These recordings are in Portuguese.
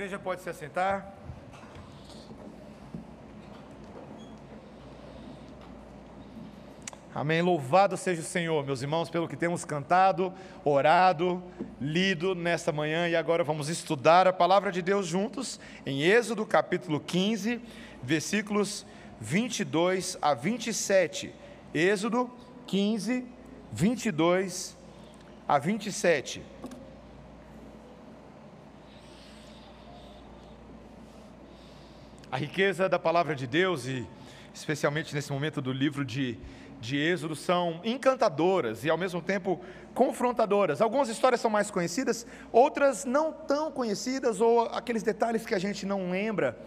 igreja pode se assentar. Amém. Louvado seja o Senhor, meus irmãos, pelo que temos cantado, orado, lido nesta manhã e agora vamos estudar a palavra de Deus juntos em Êxodo capítulo 15, versículos 22 a 27. Êxodo 15, 22 a 27. A riqueza da palavra de Deus e especialmente nesse momento do livro de de Êxodo são encantadoras e ao mesmo tempo confrontadoras. Algumas histórias são mais conhecidas, outras não tão conhecidas ou aqueles detalhes que a gente não lembra.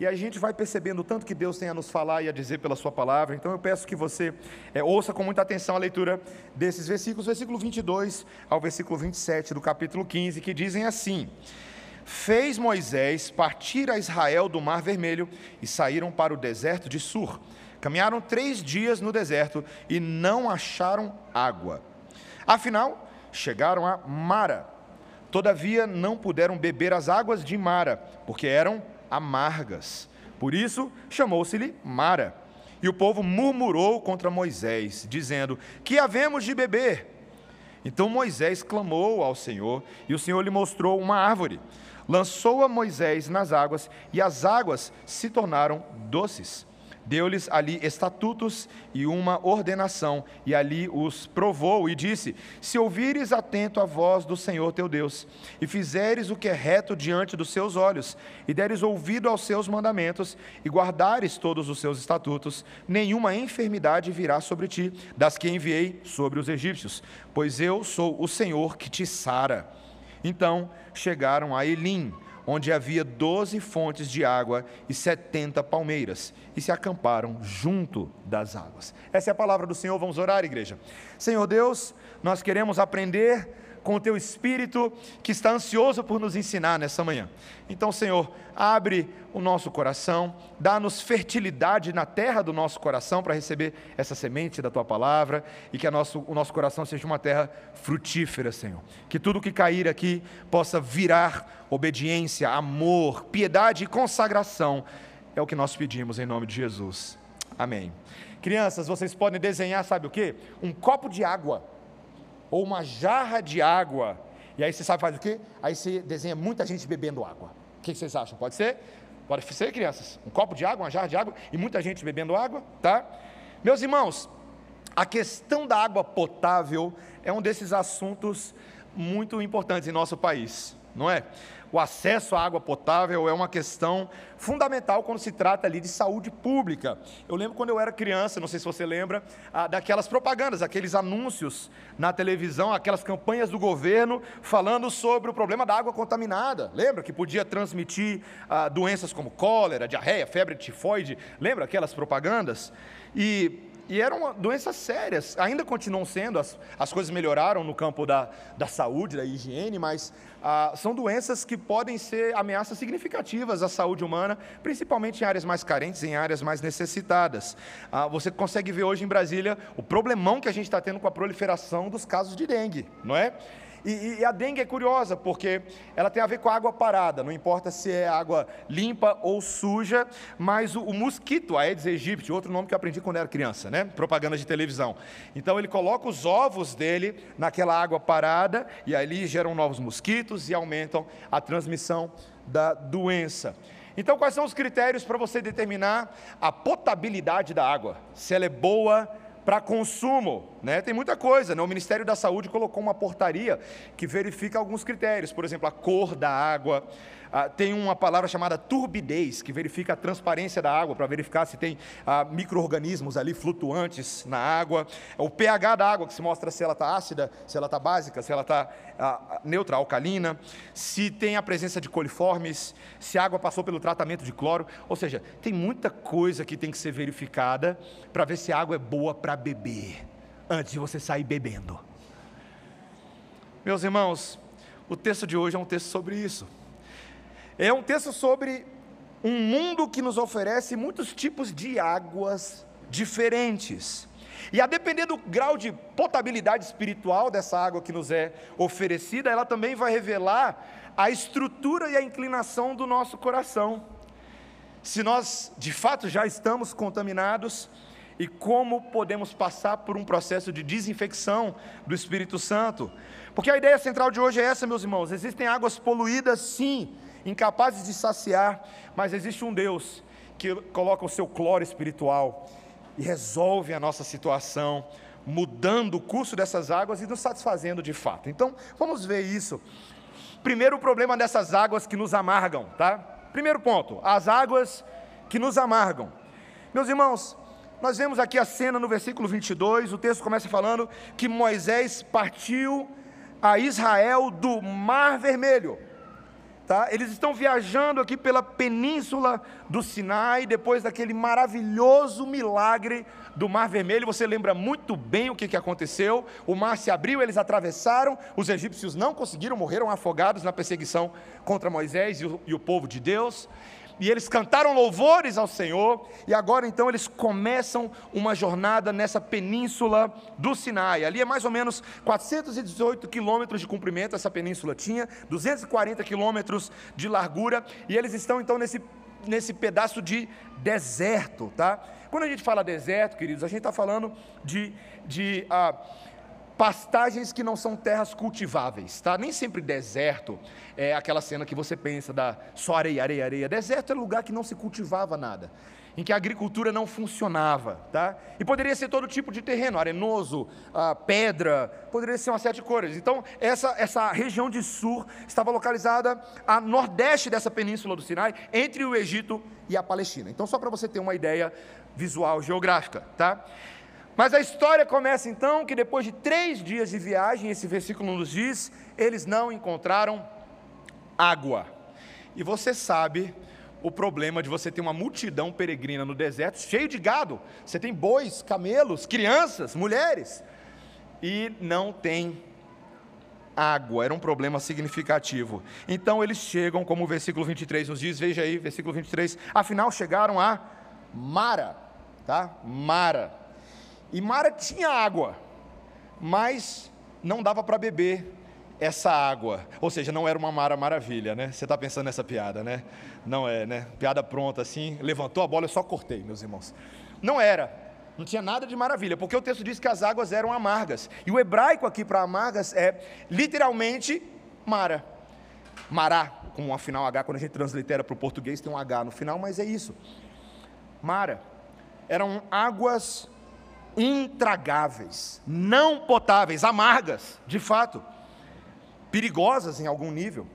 E a gente vai percebendo o tanto que Deus tem a nos falar e a dizer pela Sua palavra. Então eu peço que você é, ouça com muita atenção a leitura desses versículos, versículo 22 ao versículo 27 do capítulo 15, que dizem assim: Fez Moisés partir a Israel do Mar Vermelho e saíram para o deserto de Sur. Caminharam três dias no deserto e não acharam água. Afinal, chegaram a Mara. Todavia, não puderam beber as águas de Mara, porque eram amargas. Por isso, chamou-se-lhe Mara. E o povo murmurou contra Moisés, dizendo: Que havemos de beber? Então Moisés clamou ao Senhor, e o Senhor lhe mostrou uma árvore. Lançou a Moisés nas águas, e as águas se tornaram doces. Deu-lhes ali estatutos e uma ordenação, e ali os provou e disse: Se ouvires atento a voz do Senhor teu Deus, e fizeres o que é reto diante dos seus olhos, e deres ouvido aos seus mandamentos, e guardares todos os seus estatutos, nenhuma enfermidade virá sobre ti, das que enviei sobre os egípcios, pois eu sou o Senhor que te sara. Então chegaram a Elim onde havia doze fontes de água e setenta palmeiras, e se acamparam junto das águas. Essa é a palavra do Senhor, vamos orar, igreja. Senhor Deus, nós queremos aprender com o teu espírito que está ansioso por nos ensinar nessa manhã. Então, Senhor, abre o nosso coração, dá-nos fertilidade na terra do nosso coração para receber essa semente da tua palavra e que nosso, o nosso coração seja uma terra frutífera, Senhor. Que tudo que cair aqui possa virar obediência, amor, piedade e consagração. É o que nós pedimos em nome de Jesus. Amém. Crianças, vocês podem desenhar, sabe o que? Um copo de água ou uma jarra de água. E aí você sabe faz o quê? Aí você desenha muita gente bebendo água. O que vocês acham? Pode ser? Pode ser, crianças? Um copo de água, uma jarra de água e muita gente bebendo água, tá? Meus irmãos, a questão da água potável é um desses assuntos muito importantes em nosso país, não é? O acesso à água potável é uma questão fundamental quando se trata ali de saúde pública. Eu lembro quando eu era criança, não sei se você lembra, ah, daquelas propagandas, aqueles anúncios na televisão, aquelas campanhas do governo falando sobre o problema da água contaminada. Lembra que podia transmitir ah, doenças como cólera, diarreia, febre tifoide? Lembra aquelas propagandas? E e eram doenças sérias, ainda continuam sendo, as, as coisas melhoraram no campo da, da saúde, da higiene, mas ah, são doenças que podem ser ameaças significativas à saúde humana, principalmente em áreas mais carentes, em áreas mais necessitadas. Ah, você consegue ver hoje em Brasília o problemão que a gente está tendo com a proliferação dos casos de dengue, não é? E, e, a dengue é curiosa, porque ela tem a ver com a água parada, não importa se é água limpa ou suja, mas o, o mosquito, Aedes aegypti, outro nome que eu aprendi quando era criança, né? Propaganda de televisão. Então ele coloca os ovos dele naquela água parada e ali geram novos mosquitos e aumentam a transmissão da doença. Então, quais são os critérios para você determinar a potabilidade da água? Se ela é boa, para consumo. Né? Tem muita coisa. Né? O Ministério da Saúde colocou uma portaria que verifica alguns critérios, por exemplo, a cor da água, ah, tem uma palavra chamada turbidez, que verifica a transparência da água, para verificar se tem ah, micro-organismos ali flutuantes na água. O pH da água, que se mostra se ela está ácida, se ela está básica, se ela está ah, neutra, alcalina. Se tem a presença de coliformes, se a água passou pelo tratamento de cloro. Ou seja, tem muita coisa que tem que ser verificada para ver se a água é boa para beber, antes de você sair bebendo. Meus irmãos, o texto de hoje é um texto sobre isso. É um texto sobre um mundo que nos oferece muitos tipos de águas diferentes. E a depender do grau de potabilidade espiritual dessa água que nos é oferecida, ela também vai revelar a estrutura e a inclinação do nosso coração. Se nós de fato já estamos contaminados e como podemos passar por um processo de desinfecção do Espírito Santo. Porque a ideia central de hoje é essa, meus irmãos: existem águas poluídas, sim, incapazes de saciar, mas existe um Deus que coloca o seu cloro espiritual e resolve a nossa situação, mudando o curso dessas águas e nos satisfazendo de fato. Então, vamos ver isso. Primeiro, o problema dessas águas que nos amargam, tá? Primeiro ponto, as águas que nos amargam. Meus irmãos, nós vemos aqui a cena no versículo 22, o texto começa falando que Moisés partiu a Israel do Mar Vermelho. Tá? Eles estão viajando aqui pela península do Sinai, depois daquele maravilhoso milagre do Mar Vermelho. Você lembra muito bem o que, que aconteceu? O mar se abriu, eles atravessaram, os egípcios não conseguiram, morreram afogados na perseguição contra Moisés e o, e o povo de Deus e eles cantaram louvores ao Senhor, e agora então eles começam uma jornada nessa península do Sinai. Ali é mais ou menos 418 quilômetros de comprimento, essa península tinha, 240 quilômetros de largura, e eles estão então nesse, nesse pedaço de deserto, tá? Quando a gente fala deserto, queridos, a gente está falando de. de ah, pastagens que não são terras cultiváveis, tá? Nem sempre deserto é aquela cena que você pensa da só areia, areia, areia. Deserto é lugar que não se cultivava nada, em que a agricultura não funcionava, tá? E poderia ser todo tipo de terreno, arenoso, pedra, poderia ser uma série de cores. Então, essa, essa região de Sur estava localizada a nordeste dessa península do Sinai, entre o Egito e a Palestina. Então, só para você ter uma ideia visual, geográfica, tá? Mas a história começa então que depois de três dias de viagem, esse versículo nos diz, eles não encontraram água. E você sabe o problema de você ter uma multidão peregrina no deserto, cheio de gado. Você tem bois, camelos, crianças, mulheres, e não tem água. Era um problema significativo. Então eles chegam, como o versículo 23 nos diz, veja aí, versículo 23, afinal chegaram a Mara, tá? Mara. E Mara tinha água, mas não dava para beber essa água. Ou seja, não era uma Mara Maravilha, né? Você está pensando nessa piada, né? Não é, né? Piada pronta assim, levantou a bola, eu só cortei, meus irmãos. Não era. Não tinha nada de maravilha, porque o texto diz que as águas eram amargas. E o hebraico aqui para amargas é literalmente Mara. Mará, com um final H, quando a gente translitera para o português tem um H no final, mas é isso. Mara. Eram águas intragáveis, não potáveis, amargas, de fato, perigosas em algum nível.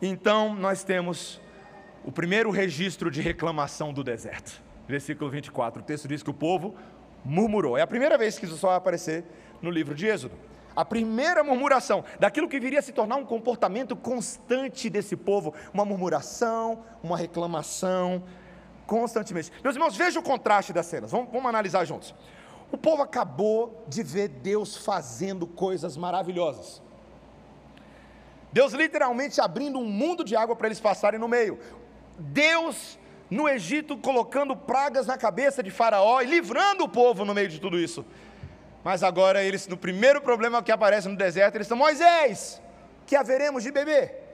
Então, nós temos o primeiro registro de reclamação do deserto. Versículo 24. O texto diz que o povo murmurou. É a primeira vez que isso só vai aparecer no livro de Êxodo. A primeira murmuração, daquilo que viria a se tornar um comportamento constante desse povo, uma murmuração, uma reclamação, constantemente. Meus irmãos, veja o contraste das cenas, vamos, vamos analisar juntos. O povo acabou de ver Deus fazendo coisas maravilhosas. Deus literalmente abrindo um mundo de água para eles passarem no meio. Deus no Egito colocando pragas na cabeça de Faraó e livrando o povo no meio de tudo isso. Mas agora eles, no primeiro problema que aparece no deserto, eles estão, Moisés, que haveremos de beber?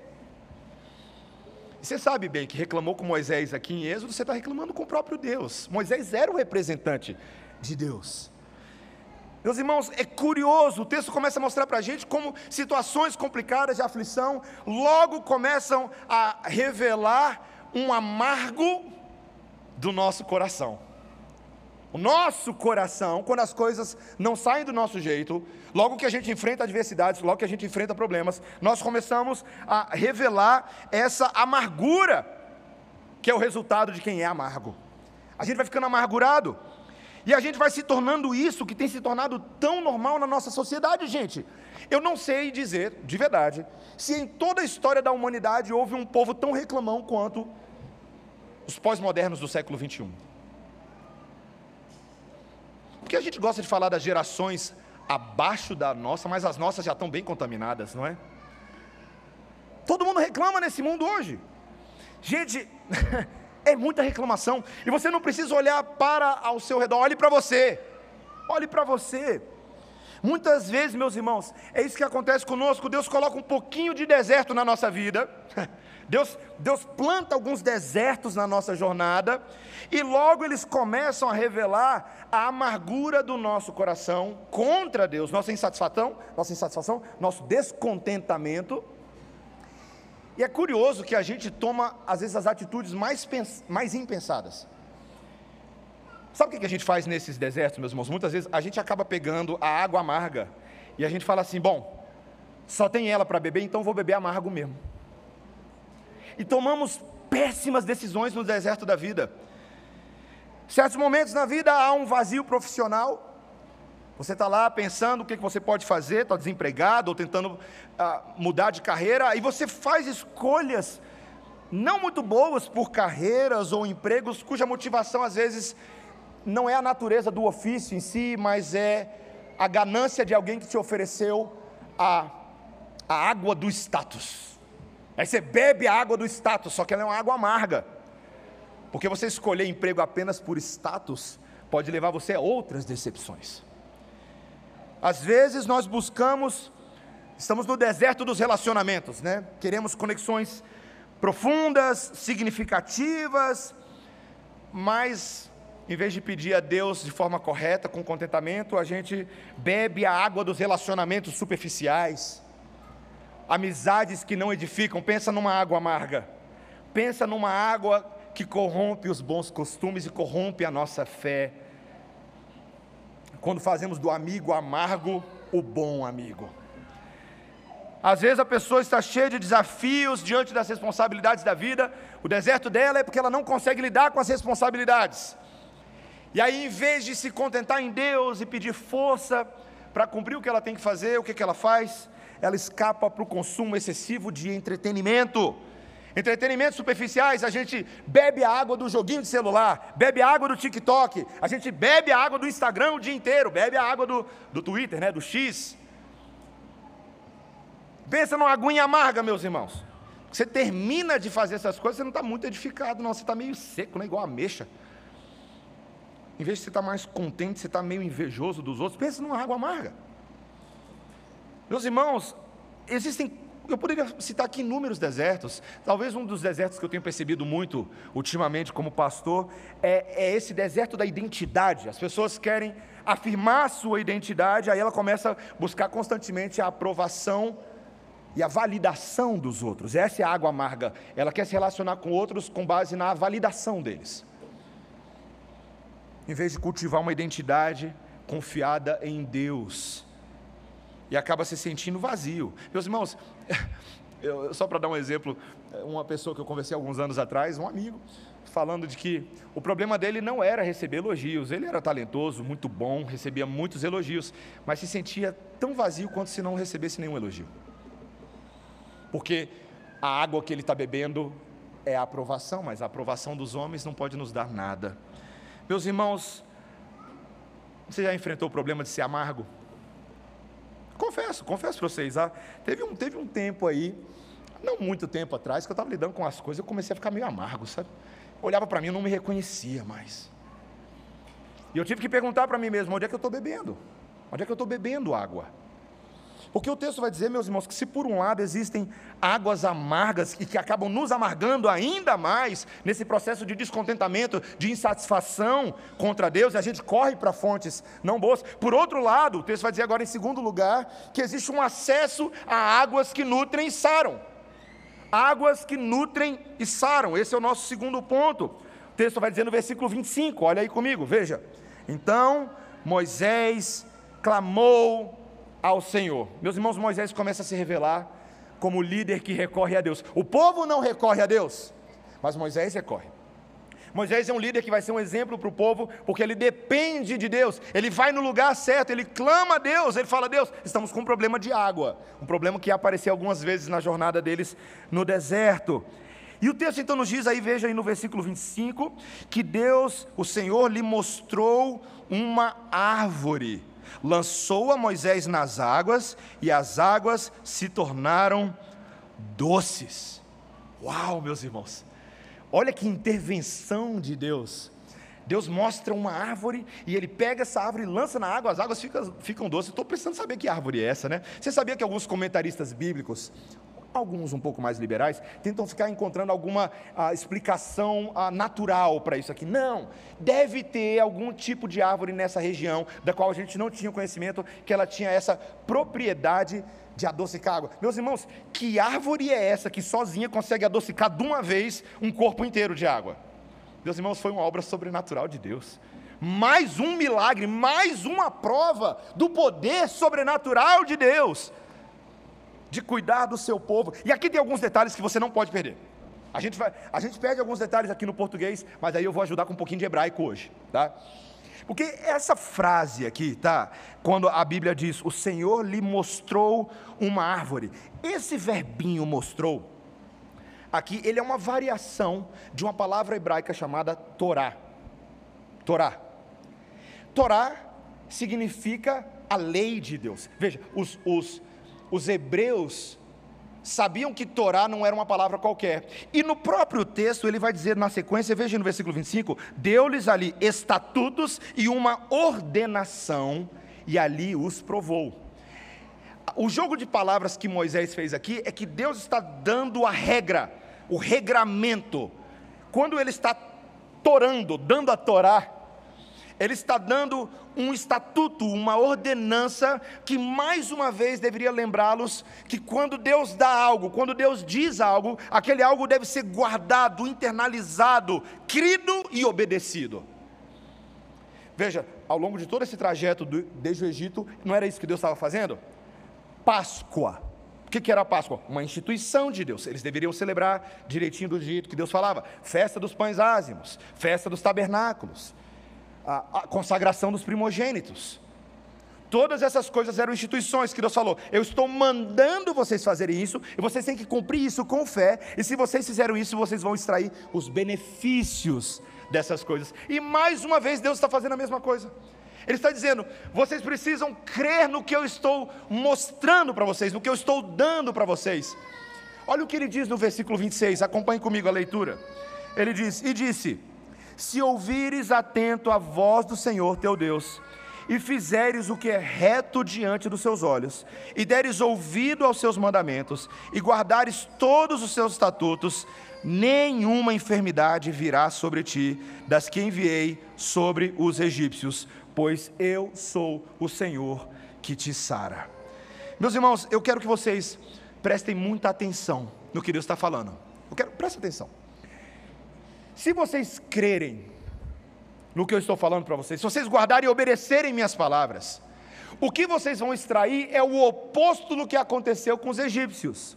Você sabe bem que reclamou com Moisés aqui em Êxodo, você está reclamando com o próprio Deus. Moisés era o representante de Deus. Meus irmãos, é curioso, o texto começa a mostrar para a gente como situações complicadas de aflição logo começam a revelar um amargo do nosso coração. O nosso coração, quando as coisas não saem do nosso jeito, logo que a gente enfrenta adversidades, logo que a gente enfrenta problemas, nós começamos a revelar essa amargura, que é o resultado de quem é amargo. A gente vai ficando amargurado, e a gente vai se tornando isso que tem se tornado tão normal na nossa sociedade, gente. Eu não sei dizer, de verdade, se em toda a história da humanidade houve um povo tão reclamão quanto os pós-modernos do século 21. Porque a gente gosta de falar das gerações abaixo da nossa, mas as nossas já estão bem contaminadas, não é? Todo mundo reclama nesse mundo hoje. Gente, É muita reclamação. E você não precisa olhar para ao seu redor, olhe para você. Olhe para você. Muitas vezes, meus irmãos, é isso que acontece conosco. Deus coloca um pouquinho de deserto na nossa vida. Deus, Deus planta alguns desertos na nossa jornada e logo eles começam a revelar a amargura do nosso coração contra Deus, nossa insatisfação, nossa insatisfação, nosso descontentamento. E é curioso que a gente toma às vezes as atitudes mais, mais impensadas. Sabe o que a gente faz nesses desertos, meus irmãos? Muitas vezes a gente acaba pegando a água amarga e a gente fala assim: bom, só tem ela para beber, então vou beber amargo mesmo. E tomamos péssimas decisões no deserto da vida. Certos momentos na vida há um vazio profissional. Você está lá pensando o que você pode fazer, está desempregado ou tentando ah, mudar de carreira, e você faz escolhas não muito boas por carreiras ou empregos cuja motivação às vezes não é a natureza do ofício em si, mas é a ganância de alguém que te ofereceu a, a água do status. Aí você bebe a água do status, só que ela é uma água amarga. Porque você escolher emprego apenas por status pode levar você a outras decepções. Às vezes nós buscamos, estamos no deserto dos relacionamentos, né? Queremos conexões profundas, significativas, mas em vez de pedir a Deus de forma correta, com contentamento, a gente bebe a água dos relacionamentos superficiais, amizades que não edificam. Pensa numa água amarga, pensa numa água que corrompe os bons costumes e corrompe a nossa fé. Quando fazemos do amigo amargo o bom amigo. Às vezes a pessoa está cheia de desafios diante das responsabilidades da vida, o deserto dela é porque ela não consegue lidar com as responsabilidades. E aí, em vez de se contentar em Deus e pedir força para cumprir o que ela tem que fazer, o que, que ela faz? Ela escapa para o consumo excessivo de entretenimento. Entretenimentos superficiais, a gente bebe a água do joguinho de celular, bebe a água do TikTok, a gente bebe a água do Instagram o dia inteiro, bebe a água do, do Twitter, né, do X. Pensa numa aguinha amarga, meus irmãos. Você termina de fazer essas coisas, você não está muito edificado, não, você está meio seco, né, igual a mexa. Em vez de você estar mais contente, você está meio invejoso dos outros, pensa numa água amarga. Meus irmãos, existem, eu poderia citar aqui inúmeros desertos. Talvez um dos desertos que eu tenho percebido muito ultimamente como pastor é, é esse deserto da identidade. As pessoas querem afirmar a sua identidade, aí ela começa a buscar constantemente a aprovação e a validação dos outros. Essa é a água amarga. Ela quer se relacionar com outros com base na validação deles em vez de cultivar uma identidade confiada em Deus. E acaba se sentindo vazio. Meus irmãos, eu, só para dar um exemplo, uma pessoa que eu conversei alguns anos atrás, um amigo, falando de que o problema dele não era receber elogios, ele era talentoso, muito bom, recebia muitos elogios, mas se sentia tão vazio quanto se não recebesse nenhum elogio. Porque a água que ele está bebendo é a aprovação, mas a aprovação dos homens não pode nos dar nada. Meus irmãos, você já enfrentou o problema de ser amargo? Confesso, confesso para vocês. Ah, teve, um, teve um tempo aí, não muito tempo atrás, que eu estava lidando com as coisas, eu comecei a ficar meio amargo, sabe? olhava para mim e não me reconhecia mais. E eu tive que perguntar para mim mesmo: onde é que eu estou bebendo? Onde é que eu estou bebendo água? Porque o texto vai dizer, meus irmãos, que se por um lado existem águas amargas e que acabam nos amargando ainda mais nesse processo de descontentamento, de insatisfação contra Deus, e a gente corre para fontes não boas. Por outro lado, o texto vai dizer agora em segundo lugar que existe um acesso a águas que nutrem e saram. Águas que nutrem e saram. Esse é o nosso segundo ponto. O texto vai dizer no versículo 25, olha aí comigo, veja. Então Moisés clamou ao Senhor. Meus irmãos, Moisés começa a se revelar como líder que recorre a Deus. O povo não recorre a Deus, mas Moisés recorre. Moisés é um líder que vai ser um exemplo para o povo, porque ele depende de Deus, ele vai no lugar certo, ele clama a Deus, ele fala: Deus, estamos com um problema de água, um problema que apareceu algumas vezes na jornada deles no deserto. E o texto então nos diz aí, veja aí no versículo 25, que Deus, o Senhor, lhe mostrou uma árvore lançou a Moisés nas águas e as águas se tornaram doces. Uau, meus irmãos! olha que intervenção de Deus. Deus mostra uma árvore e ele pega essa árvore e lança na água, as águas ficam, ficam doces. Estou precisando saber que árvore é essa, né? Você sabia que alguns comentaristas bíblicos, alguns um pouco mais liberais, tentam ficar encontrando alguma ah, explicação ah, natural para isso aqui? Não, deve ter algum tipo de árvore nessa região, da qual a gente não tinha conhecimento, que ela tinha essa propriedade de adocicar água. Meus irmãos, que árvore é essa que sozinha consegue adocicar de uma vez um corpo inteiro de água? Meus irmãos, foi uma obra sobrenatural de Deus. Mais um milagre, mais uma prova do poder sobrenatural de Deus, de cuidar do seu povo. E aqui tem alguns detalhes que você não pode perder. A gente, vai, a gente perde alguns detalhes aqui no português, mas aí eu vou ajudar com um pouquinho de hebraico hoje, tá? Porque essa frase aqui, tá? Quando a Bíblia diz: "O Senhor lhe mostrou uma árvore". Esse verbinho mostrou aqui ele é uma variação de uma palavra hebraica chamada Torá. Torá. Torá significa a lei de Deus. Veja, os, os, os hebreus sabiam que Torá não era uma palavra qualquer. E no próprio texto ele vai dizer na sequência, veja no versículo 25: deu-lhes ali estatutos e uma ordenação, e ali os provou. O jogo de palavras que Moisés fez aqui é que Deus está dando a regra o regramento. Quando ele está torando, dando a Torá, ele está dando um estatuto, uma ordenança que mais uma vez deveria lembrá-los que quando Deus dá algo, quando Deus diz algo, aquele algo deve ser guardado, internalizado, crido e obedecido. Veja, ao longo de todo esse trajeto do, desde o Egito, não era isso que Deus estava fazendo? Páscoa que, que era a Páscoa? Uma instituição de Deus. Eles deveriam celebrar direitinho do jeito que Deus falava. Festa dos pães ázimos, festa dos tabernáculos, a, a consagração dos primogênitos. Todas essas coisas eram instituições que Deus falou. Eu estou mandando vocês fazerem isso, e vocês têm que cumprir isso com fé. E se vocês fizeram isso, vocês vão extrair os benefícios dessas coisas. E mais uma vez, Deus está fazendo a mesma coisa. Ele está dizendo: vocês precisam crer no que eu estou mostrando para vocês, no que eu estou dando para vocês. Olha o que ele diz no versículo 26, acompanhe comigo a leitura. Ele diz: E disse: Se ouvires atento a voz do Senhor teu Deus, e fizeres o que é reto diante dos seus olhos, e deres ouvido aos seus mandamentos, e guardares todos os seus estatutos, nenhuma enfermidade virá sobre ti, das que enviei sobre os egípcios, pois eu sou o Senhor que te sara. Meus irmãos, eu quero que vocês prestem muita atenção no que Deus está falando. Eu quero, presta atenção. Se vocês crerem no que eu estou falando para vocês, se vocês guardarem e obedecerem minhas palavras, o que vocês vão extrair é o oposto do que aconteceu com os egípcios.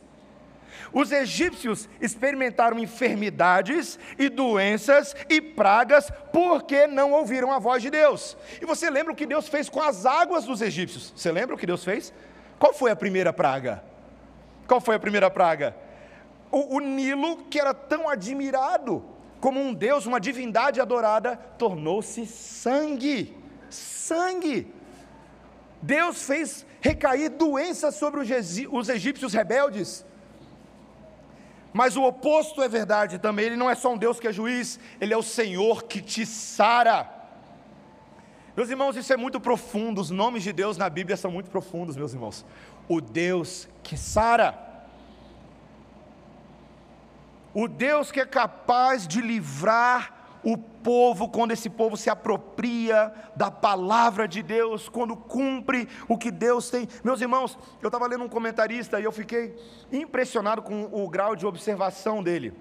Os egípcios experimentaram enfermidades e doenças e pragas porque não ouviram a voz de Deus. E você lembra o que Deus fez com as águas dos egípcios? Você lembra o que Deus fez? Qual foi a primeira praga? Qual foi a primeira praga? O, o Nilo, que era tão admirado como um Deus, uma divindade adorada, tornou-se sangue. Sangue. Deus fez recair doenças sobre os egípcios rebeldes. Mas o oposto é verdade também. Ele não é só um Deus que é juiz, ele é o Senhor que te sara. Meus irmãos, isso é muito profundo. Os nomes de Deus na Bíblia são muito profundos, meus irmãos. O Deus que sara. O Deus que é capaz de livrar o povo, quando esse povo se apropria da palavra de Deus, quando cumpre o que Deus tem. Meus irmãos, eu estava lendo um comentarista e eu fiquei impressionado com o grau de observação dele.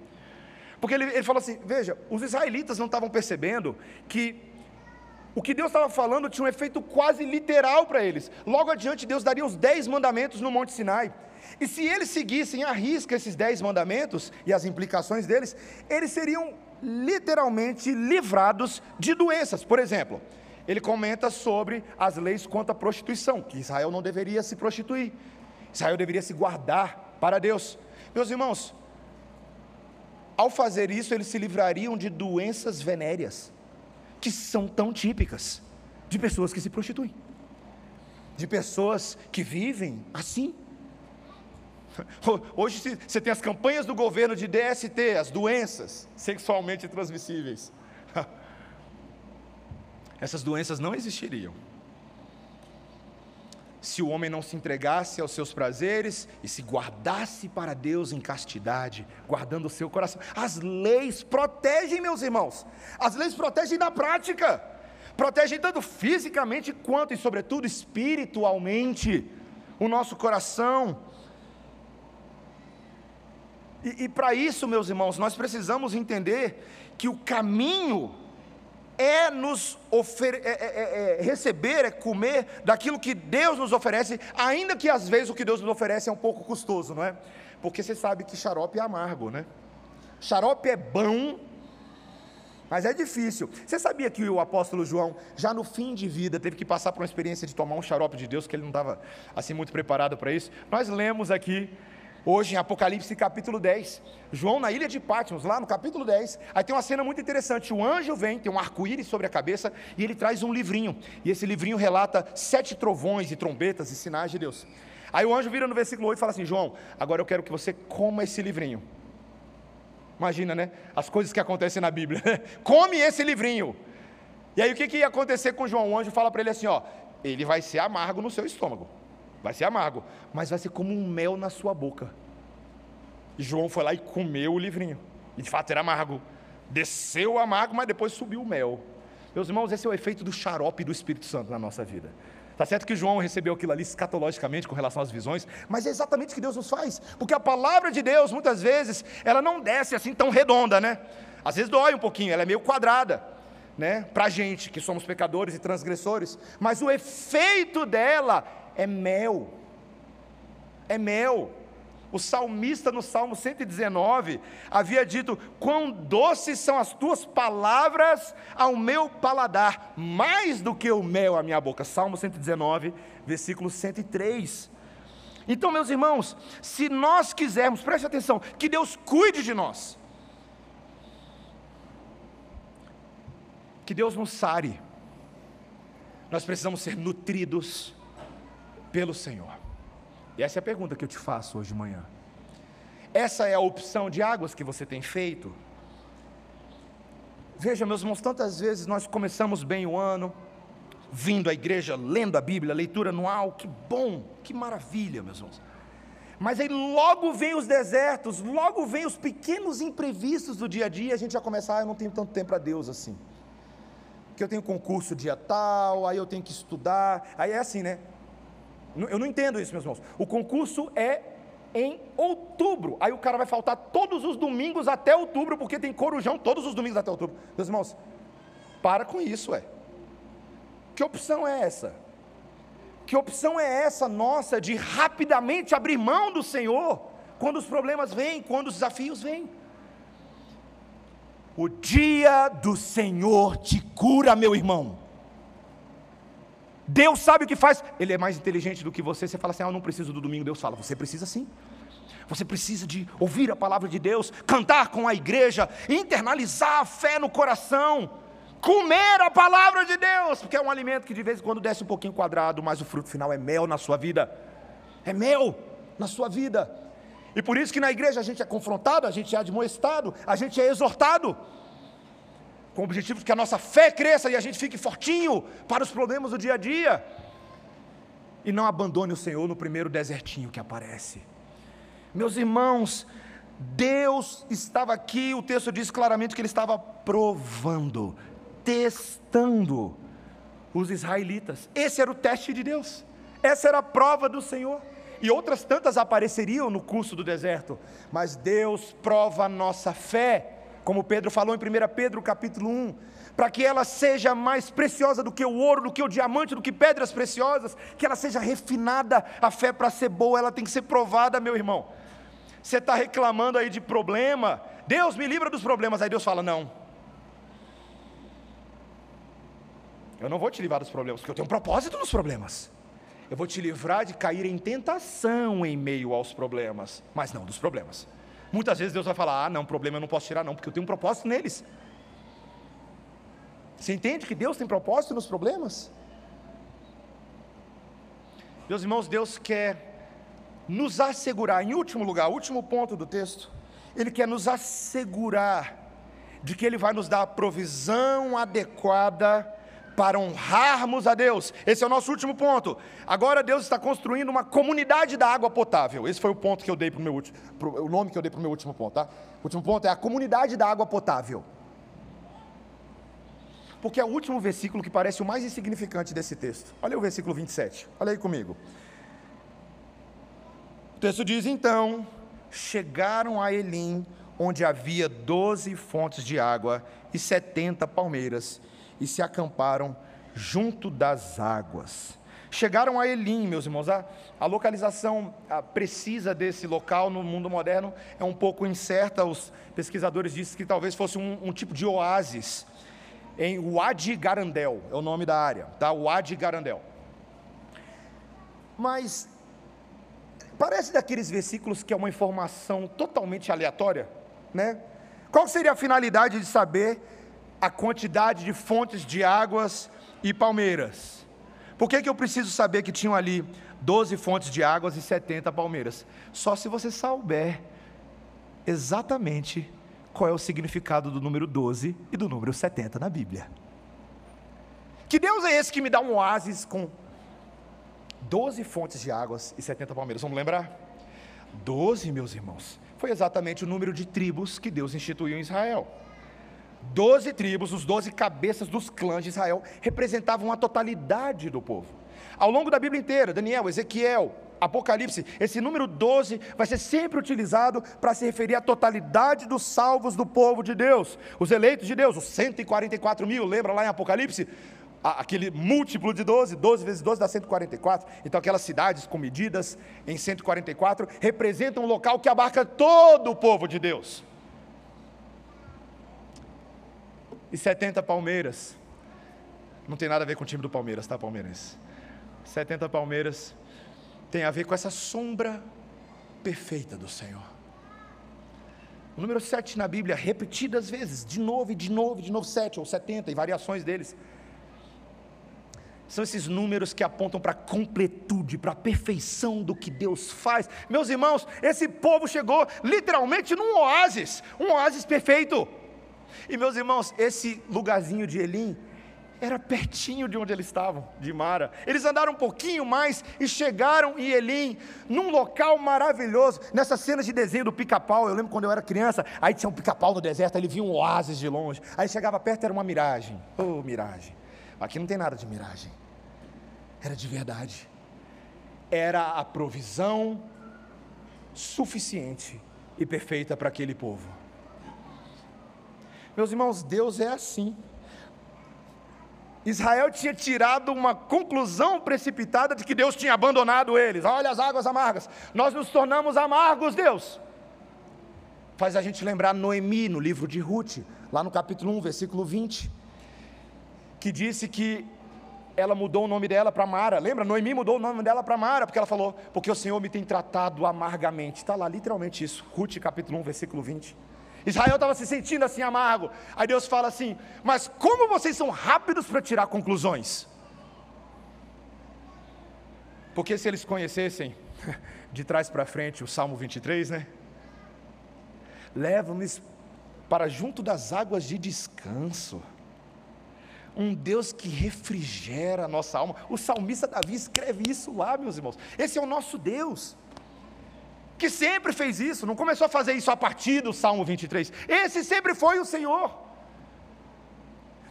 Porque ele, ele falou assim: veja, os israelitas não estavam percebendo que o que Deus estava falando tinha um efeito quase literal para eles. Logo adiante, Deus daria os dez mandamentos no Monte Sinai. E se eles seguissem à risca esses dez mandamentos e as implicações deles, eles seriam literalmente livrados de doenças. Por exemplo, ele comenta sobre as leis contra a prostituição, que Israel não deveria se prostituir, Israel deveria se guardar para Deus. Meus irmãos, ao fazer isso, eles se livrariam de doenças venéreas, que são tão típicas de pessoas que se prostituem, de pessoas que vivem assim. Hoje você tem as campanhas do governo de DST, as doenças sexualmente transmissíveis. Essas doenças não existiriam se o homem não se entregasse aos seus prazeres e se guardasse para Deus em castidade, guardando o seu coração. As leis protegem, meus irmãos, as leis protegem na prática, protegem tanto fisicamente quanto e, sobretudo, espiritualmente o nosso coração. E, e para isso, meus irmãos, nós precisamos entender que o caminho é nos é, é, é, é, receber, é comer daquilo que Deus nos oferece, ainda que às vezes o que Deus nos oferece é um pouco custoso, não é? Porque você sabe que xarope é amargo, né? Xarope é bom, mas é difícil. Você sabia que o apóstolo João, já no fim de vida, teve que passar por uma experiência de tomar um xarope de Deus, que ele não estava assim muito preparado para isso? Nós lemos aqui hoje em Apocalipse capítulo 10. João na ilha de Patmos, lá no capítulo 10, aí tem uma cena muito interessante. O anjo vem, tem um arco-íris sobre a cabeça, e ele traz um livrinho. E esse livrinho relata sete trovões e trombetas e sinais de Deus. Aí o anjo vira no versículo 8 e fala assim: João, agora eu quero que você coma esse livrinho. Imagina, né? As coisas que acontecem na Bíblia. Come esse livrinho. E aí o que, que ia acontecer com João? O anjo fala para ele assim: ó, ele vai ser amargo no seu estômago. Vai ser amargo, mas vai ser como um mel na sua boca. E João foi lá e comeu o livrinho. E de fato era amargo. Desceu amargo, mas depois subiu o mel. Meus irmãos, esse é o efeito do xarope do Espírito Santo na nossa vida. Está certo que João recebeu aquilo ali escatologicamente com relação às visões, mas é exatamente o que Deus nos faz, porque a palavra de Deus, muitas vezes, ela não desce assim tão redonda, né? Às vezes dói um pouquinho, ela é meio quadrada, né? Para gente que somos pecadores e transgressores, mas o efeito dela é mel. É mel. O salmista no Salmo 119 havia dito: Quão doces são as tuas palavras ao meu paladar, mais do que o mel à minha boca. Salmo 119, versículo 103. Então, meus irmãos, se nós quisermos, preste atenção, que Deus cuide de nós, que Deus nos sare, nós precisamos ser nutridos pelo Senhor. E essa é a pergunta que eu te faço hoje de manhã. Essa é a opção de águas que você tem feito? Veja, meus irmãos, tantas vezes nós começamos bem o ano, vindo à igreja, lendo a Bíblia, leitura anual, que bom, que maravilha, meus irmãos. Mas aí logo vem os desertos, logo vem os pequenos imprevistos do dia a dia, a gente já começa, ah, eu não tenho tanto tempo para Deus assim. Que eu tenho concurso dia tal, aí eu tenho que estudar, aí é assim, né? Eu não entendo isso, meus irmãos. O concurso é em outubro. Aí o cara vai faltar todos os domingos até outubro, porque tem corujão todos os domingos até outubro. Meus irmãos, para com isso, é. Que opção é essa? Que opção é essa nossa de rapidamente abrir mão do Senhor quando os problemas vêm, quando os desafios vêm? O dia do Senhor te cura, meu irmão. Deus sabe o que faz. Ele é mais inteligente do que você. Você fala assim: ah, eu não preciso do domingo. Deus fala: você precisa sim. Você precisa de ouvir a palavra de Deus, cantar com a igreja, internalizar a fé no coração, comer a palavra de Deus, porque é um alimento que de vez em quando desce um pouquinho quadrado, mas o fruto final é mel na sua vida. É mel na sua vida. E por isso que na igreja a gente é confrontado, a gente é admoestado, a gente é exortado com o objetivo de que a nossa fé cresça e a gente fique fortinho para os problemas do dia a dia. E não abandone o Senhor no primeiro desertinho que aparece. Meus irmãos, Deus estava aqui, o texto diz claramente que ele estava provando, testando os israelitas. Esse era o teste de Deus, essa era a prova do Senhor. E outras tantas apareceriam no curso do deserto, mas Deus prova a nossa fé como Pedro falou em 1 Pedro capítulo 1, para que ela seja mais preciosa do que o ouro, do que o diamante, do que pedras preciosas, que ela seja refinada, a fé para ser boa, ela tem que ser provada, meu irmão. Você está reclamando aí de problema, Deus me livra dos problemas, aí Deus fala: não. Eu não vou te livrar dos problemas, porque eu tenho um propósito nos problemas. Eu vou te livrar de cair em tentação em meio aos problemas, mas não dos problemas. Muitas vezes Deus vai falar: ah, não, problema eu não posso tirar, não, porque eu tenho um propósito neles. Você entende que Deus tem propósito nos problemas? Meus irmãos, Deus quer nos assegurar, em último lugar, último ponto do texto, ele quer nos assegurar de que ele vai nos dar a provisão adequada para honrarmos a Deus. Esse é o nosso último ponto. Agora Deus está construindo uma comunidade da água potável. Esse foi o ponto que eu dei para o meu último, o nome que eu dei para o meu último ponto, tá? O último ponto é a comunidade da água potável. Porque é o último versículo que parece o mais insignificante desse texto. Olha o versículo 27. Olha aí comigo. O texto diz: Então chegaram a Elim, onde havia doze fontes de água e setenta palmeiras, e se acamparam junto das águas. Chegaram a Elim, meus irmãos. A, a localização a, precisa desse local no mundo moderno é um pouco incerta. Os pesquisadores dizem que talvez fosse um, um tipo de oásis em Wadi Garandel, é o nome da área, tá? Wadi Garandel. Mas Parece daqueles versículos que é uma informação totalmente aleatória, né? Qual seria a finalidade de saber a quantidade de fontes de águas e palmeiras? Por que, que eu preciso saber que tinham ali 12 fontes de águas e 70 palmeiras? Só se você souber exatamente qual é o significado do número 12 e do número 70 na Bíblia. Que Deus é esse que me dá um oásis com 12 fontes de águas e 70 palmeiras. Vamos lembrar? 12, meus irmãos, foi exatamente o número de tribos que Deus instituiu em Israel. Doze tribos, os doze cabeças dos clãs de Israel, representavam a totalidade do povo. Ao longo da Bíblia inteira, Daniel, Ezequiel, Apocalipse, esse número 12 vai ser sempre utilizado para se referir à totalidade dos salvos do povo de Deus, os eleitos de Deus, os 144 mil, lembra lá em Apocalipse? aquele múltiplo de 12, 12 vezes 12 dá 144. Então, aquelas cidades com medidas em 144 representam um local que abarca todo o povo de Deus. E 70 palmeiras. Não tem nada a ver com o time do Palmeiras, tá, palmeirense? 70 palmeiras tem a ver com essa sombra perfeita do Senhor. O número 7 na Bíblia, repetidas vezes, de novo e de novo, de novo, 7 ou 70, e variações deles são esses números que apontam para a completude, para a perfeição do que Deus faz. Meus irmãos, esse povo chegou literalmente num oásis, um oásis perfeito. E meus irmãos, esse lugarzinho de Elim era pertinho de onde eles estavam, de Mara. Eles andaram um pouquinho mais e chegaram em Elim, num local maravilhoso. Nessas cenas de desenho do pica-pau, eu lembro quando eu era criança, aí tinha um pica-pau no deserto, aí ele via um oásis de longe. Aí chegava perto, era uma miragem. Oh, miragem. Aqui não tem nada de miragem, era de verdade. Era a provisão suficiente e perfeita para aquele povo. Meus irmãos, Deus é assim. Israel tinha tirado uma conclusão precipitada de que Deus tinha abandonado eles. Olha as águas amargas. Nós nos tornamos amargos, Deus. Faz a gente lembrar Noemi no livro de Ruth, lá no capítulo 1, versículo 20 que disse que ela mudou o nome dela para Mara. Lembra? Noemi mudou o nome dela para Mara, porque ela falou: Porque o Senhor me tem tratado amargamente. Está lá literalmente isso. Ruth capítulo 1, versículo 20. Israel estava se sentindo assim amargo. Aí Deus fala assim: Mas como vocês são rápidos para tirar conclusões? Porque se eles conhecessem de trás para frente o Salmo 23, né? Leva-me para junto das águas de descanso um Deus que refrigera a nossa alma. O salmista Davi escreve isso lá, meus irmãos. Esse é o nosso Deus, que sempre fez isso, não começou a fazer isso a partir do Salmo 23. Esse sempre foi o Senhor.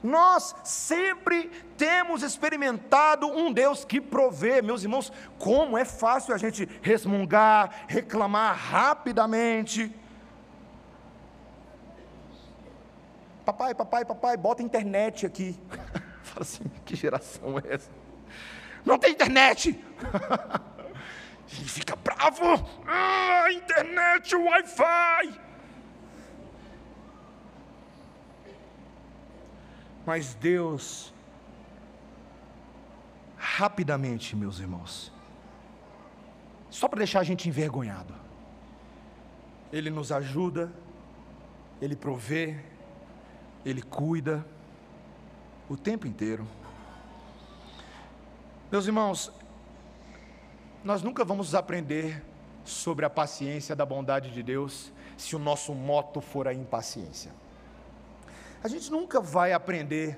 Nós sempre temos experimentado um Deus que provê, meus irmãos, como é fácil a gente resmungar, reclamar rapidamente Papai, papai, papai, bota internet aqui. Fala assim, que geração é essa? Não tem internet! Gente fica bravo. Ah, internet, Wi-Fi. Mas Deus, rapidamente, meus irmãos, só para deixar a gente envergonhado, Ele nos ajuda, Ele provê, ele cuida o tempo inteiro. Meus irmãos, nós nunca vamos aprender sobre a paciência da bondade de Deus se o nosso moto for a impaciência. A gente nunca vai aprender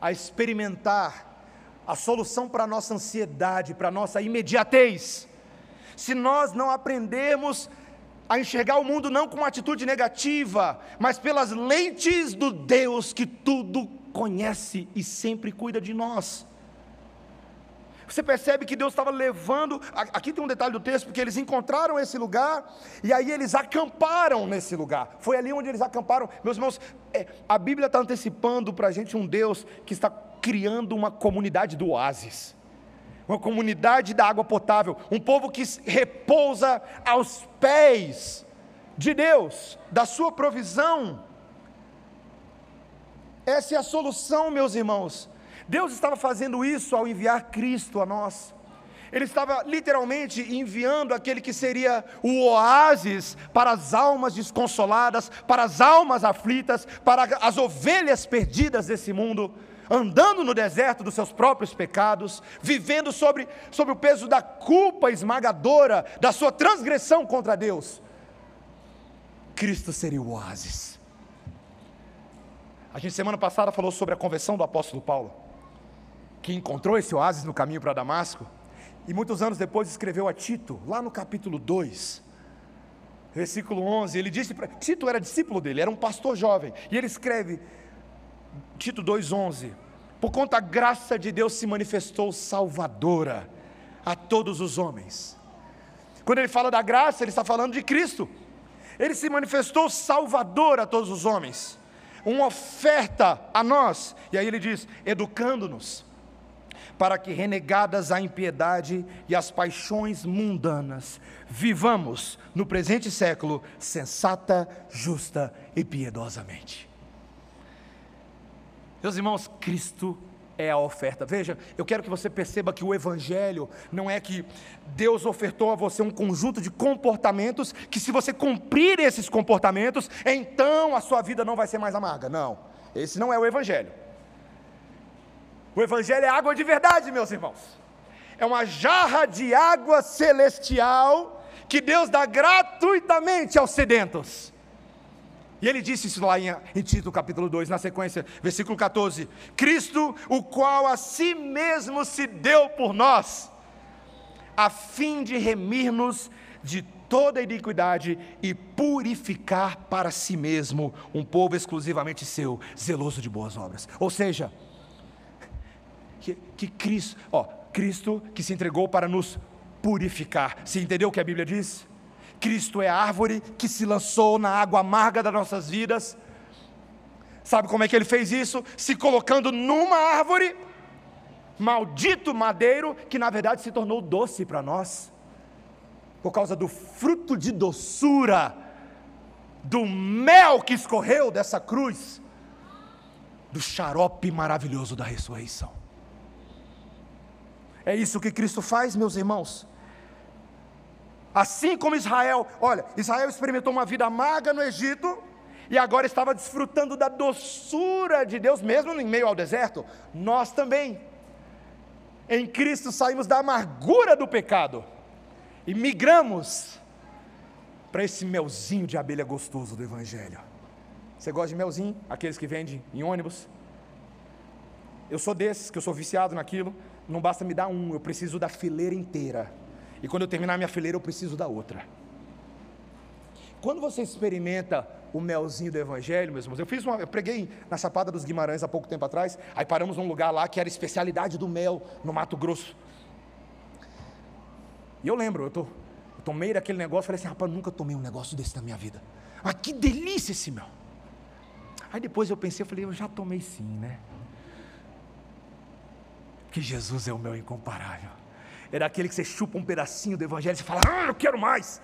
a experimentar a solução para a nossa ansiedade, para a nossa imediatez, se nós não aprendermos a enxergar o mundo não com uma atitude negativa, mas pelas lentes do Deus que tudo conhece e sempre cuida de nós. Você percebe que Deus estava levando. Aqui tem um detalhe do texto, porque eles encontraram esse lugar e aí eles acamparam nesse lugar. Foi ali onde eles acamparam. Meus irmãos, é, a Bíblia está antecipando para a gente um Deus que está criando uma comunidade do oásis, uma comunidade da água potável, um povo que repousa aos pés de Deus, da sua provisão. Essa é a solução, meus irmãos. Deus estava fazendo isso ao enviar Cristo a nós. Ele estava literalmente enviando aquele que seria o oásis para as almas desconsoladas, para as almas aflitas, para as ovelhas perdidas desse mundo, andando no deserto dos seus próprios pecados, vivendo sobre, sobre o peso da culpa esmagadora da sua transgressão contra Deus. Cristo seria o oásis. A gente semana passada falou sobre a conversão do apóstolo Paulo que encontrou esse oásis no caminho para Damasco, e muitos anos depois escreveu a Tito, lá no capítulo 2, versículo 11, ele disse para Tito era discípulo dele, era um pastor jovem, e ele escreve Tito 2:11, por conta da graça de Deus se manifestou salvadora a todos os homens. Quando ele fala da graça, ele está falando de Cristo. Ele se manifestou salvador a todos os homens, uma oferta a nós. E aí ele diz: educando-nos para que, renegadas a impiedade e as paixões mundanas, vivamos no presente século sensata, justa e piedosamente. Meus irmãos, Cristo é a oferta. Veja, eu quero que você perceba que o Evangelho não é que Deus ofertou a você um conjunto de comportamentos que, se você cumprir esses comportamentos, então a sua vida não vai ser mais amarga. Não, esse não é o Evangelho. O Evangelho é água de verdade, meus irmãos. É uma jarra de água celestial que Deus dá gratuitamente aos sedentos. E ele disse isso lá em, em Tito capítulo 2, na sequência, versículo 14: Cristo, o qual a si mesmo se deu por nós, a fim de remir-nos de toda iniquidade e purificar para si mesmo um povo exclusivamente seu, zeloso de boas obras. Ou seja, que, que Cristo, ó, Cristo que se entregou para nos purificar. Você entendeu o que a Bíblia diz? Cristo é a árvore que se lançou na água amarga das nossas vidas. Sabe como é que ele fez isso? Se colocando numa árvore, maldito madeiro, que na verdade se tornou doce para nós, por causa do fruto de doçura, do mel que escorreu dessa cruz, do xarope maravilhoso da ressurreição. É isso que Cristo faz, meus irmãos. Assim como Israel, olha, Israel experimentou uma vida amarga no Egito e agora estava desfrutando da doçura de Deus, mesmo em meio ao deserto. Nós também, em Cristo, saímos da amargura do pecado e migramos para esse melzinho de abelha gostoso do Evangelho. Você gosta de melzinho? Aqueles que vendem em ônibus? Eu sou desses, que eu sou viciado naquilo não basta me dar um, eu preciso da fileira inteira. E quando eu terminar minha fileira, eu preciso da outra. Quando você experimenta o melzinho do Evangelho, meus irmãos, eu fiz uma, eu preguei na Chapada dos Guimarães há pouco tempo atrás, aí paramos num lugar lá que era especialidade do mel no Mato Grosso. E eu lembro, eu, tô, eu tomei daquele negócio, falei assim, rapaz, nunca tomei um negócio desse na minha vida. Mas que delícia esse mel. Aí depois eu pensei, eu falei, eu já tomei sim, né? Que Jesus é o meu incomparável. Era aquele que você chupa um pedacinho do Evangelho e você fala: Ah, eu quero mais,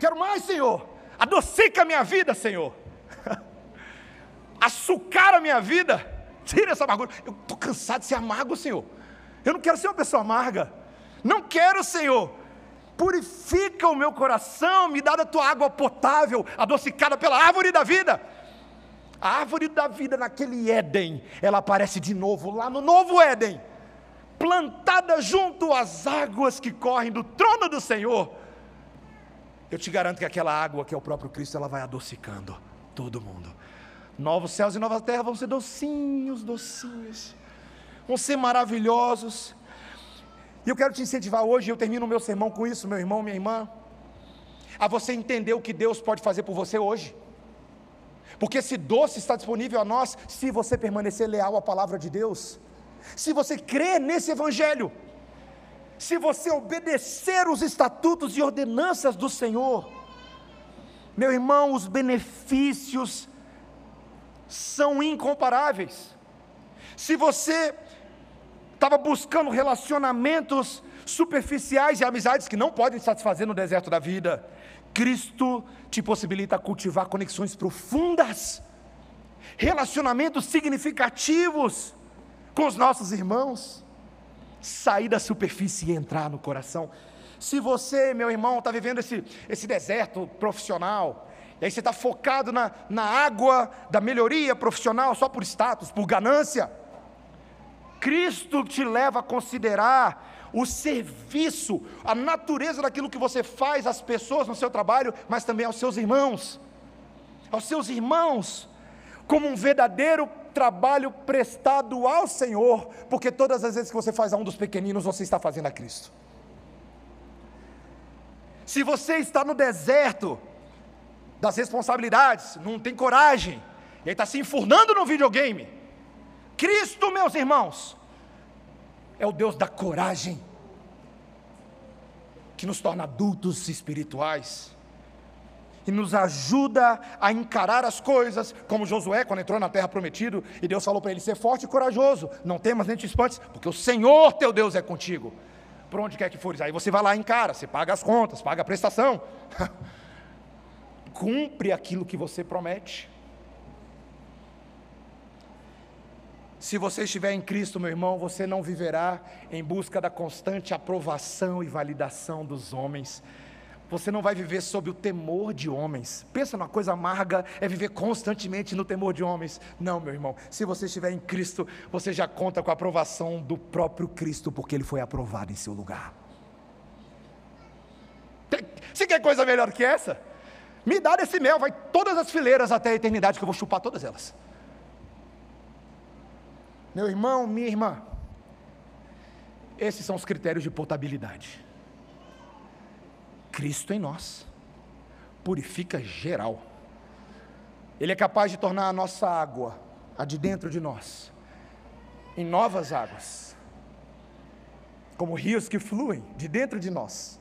quero mais, Senhor. Adocica a minha vida, Senhor. Açucar a minha vida. Tira essa amargura. Eu estou cansado de ser amargo, Senhor. Eu não quero ser uma pessoa amarga. Não quero, Senhor. Purifica o meu coração, me dá da tua água potável, adocicada pela árvore da vida. A árvore da vida naquele Éden, ela aparece de novo lá no novo Éden, plantada junto às águas que correm do trono do Senhor, eu te garanto que aquela água que é o próprio Cristo, ela vai adocicando todo mundo. Novos céus e nova terra vão ser docinhos, docinhos, vão ser maravilhosos. E eu quero te incentivar hoje, eu termino o meu sermão com isso, meu irmão, minha irmã, a você entender o que Deus pode fazer por você hoje. Porque esse doce está disponível a nós se você permanecer leal à palavra de Deus, se você crer nesse Evangelho, se você obedecer os estatutos e ordenanças do Senhor. Meu irmão, os benefícios são incomparáveis. Se você estava buscando relacionamentos superficiais e amizades que não podem satisfazer no deserto da vida, Cristo te possibilita cultivar conexões profundas, relacionamentos significativos com os nossos irmãos, sair da superfície e entrar no coração. Se você, meu irmão, está vivendo esse, esse deserto profissional, e aí você está focado na, na água da melhoria profissional só por status, por ganância, Cristo te leva a considerar o serviço, a natureza daquilo que você faz às pessoas no seu trabalho, mas também aos seus irmãos. Aos seus irmãos, como um verdadeiro trabalho prestado ao Senhor, porque todas as vezes que você faz a um dos pequeninos, você está fazendo a Cristo. Se você está no deserto das responsabilidades, não tem coragem, e aí está se enfurnando no videogame, Cristo, meus irmãos, é o Deus da coragem, que nos torna adultos espirituais e nos ajuda a encarar as coisas, como Josué, quando entrou na terra prometida, e Deus falou para ele: ser forte e corajoso, não temas nem te espantes, porque o Senhor teu Deus é contigo. Por onde quer que fores, aí você vai lá e encara, você paga as contas, paga a prestação, cumpre aquilo que você promete. Se você estiver em Cristo, meu irmão, você não viverá em busca da constante aprovação e validação dos homens. Você não vai viver sob o temor de homens. Pensa numa coisa amarga, é viver constantemente no temor de homens. Não, meu irmão. Se você estiver em Cristo, você já conta com a aprovação do próprio Cristo, porque ele foi aprovado em seu lugar. Se quer coisa melhor que essa? Me dá desse mel, vai todas as fileiras até a eternidade, que eu vou chupar todas elas. Meu irmão, minha irmã, esses são os critérios de potabilidade. Cristo em nós purifica geral. Ele é capaz de tornar a nossa água, a de dentro de nós, em novas águas, como rios que fluem de dentro de nós,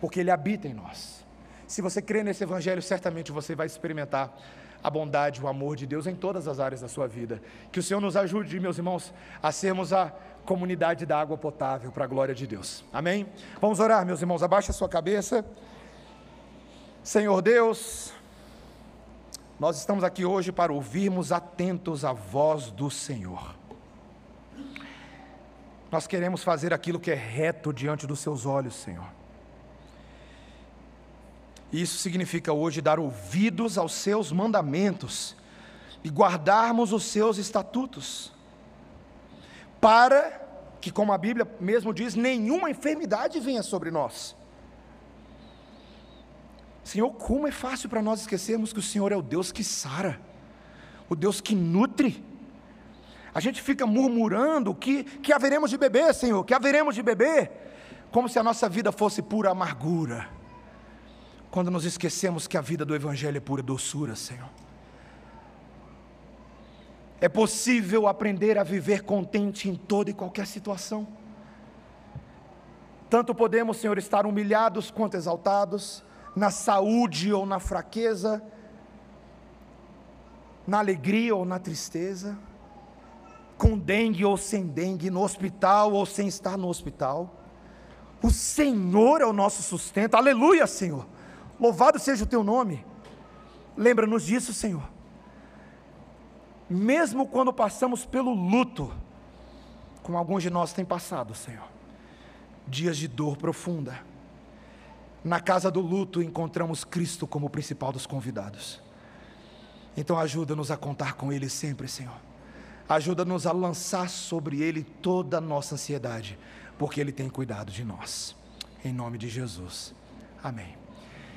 porque Ele habita em nós. Se você crê nesse Evangelho, certamente você vai experimentar a bondade, o amor de Deus em todas as áreas da sua vida. Que o Senhor nos ajude, meus irmãos, a sermos a comunidade da água potável para a glória de Deus. Amém? Vamos orar, meus irmãos, abaixa a sua cabeça. Senhor Deus, nós estamos aqui hoje para ouvirmos atentos a voz do Senhor. Nós queremos fazer aquilo que é reto diante dos seus olhos, Senhor. Isso significa hoje dar ouvidos aos seus mandamentos e guardarmos os seus estatutos, para que, como a Bíblia mesmo diz, nenhuma enfermidade venha sobre nós. Senhor, como é fácil para nós esquecermos que o Senhor é o Deus que sara, o Deus que nutre. A gente fica murmurando que, que haveremos de beber, Senhor, que haveremos de beber, como se a nossa vida fosse pura amargura quando nos esquecemos que a vida do Evangelho é pura doçura, Senhor. É possível aprender a viver contente em toda e qualquer situação. Tanto podemos, Senhor, estar humilhados quanto exaltados, na saúde ou na fraqueza, na alegria ou na tristeza, com dengue ou sem dengue, no hospital ou sem estar no hospital. O Senhor é o nosso sustento, aleluia, Senhor. Louvado seja o teu nome. Lembra-nos disso, Senhor. Mesmo quando passamos pelo luto, como alguns de nós têm passado, Senhor, dias de dor profunda. Na casa do luto encontramos Cristo como o principal dos convidados. Então ajuda-nos a contar com Ele sempre, Senhor. Ajuda-nos a lançar sobre Ele toda a nossa ansiedade, porque Ele tem cuidado de nós. Em nome de Jesus. Amém.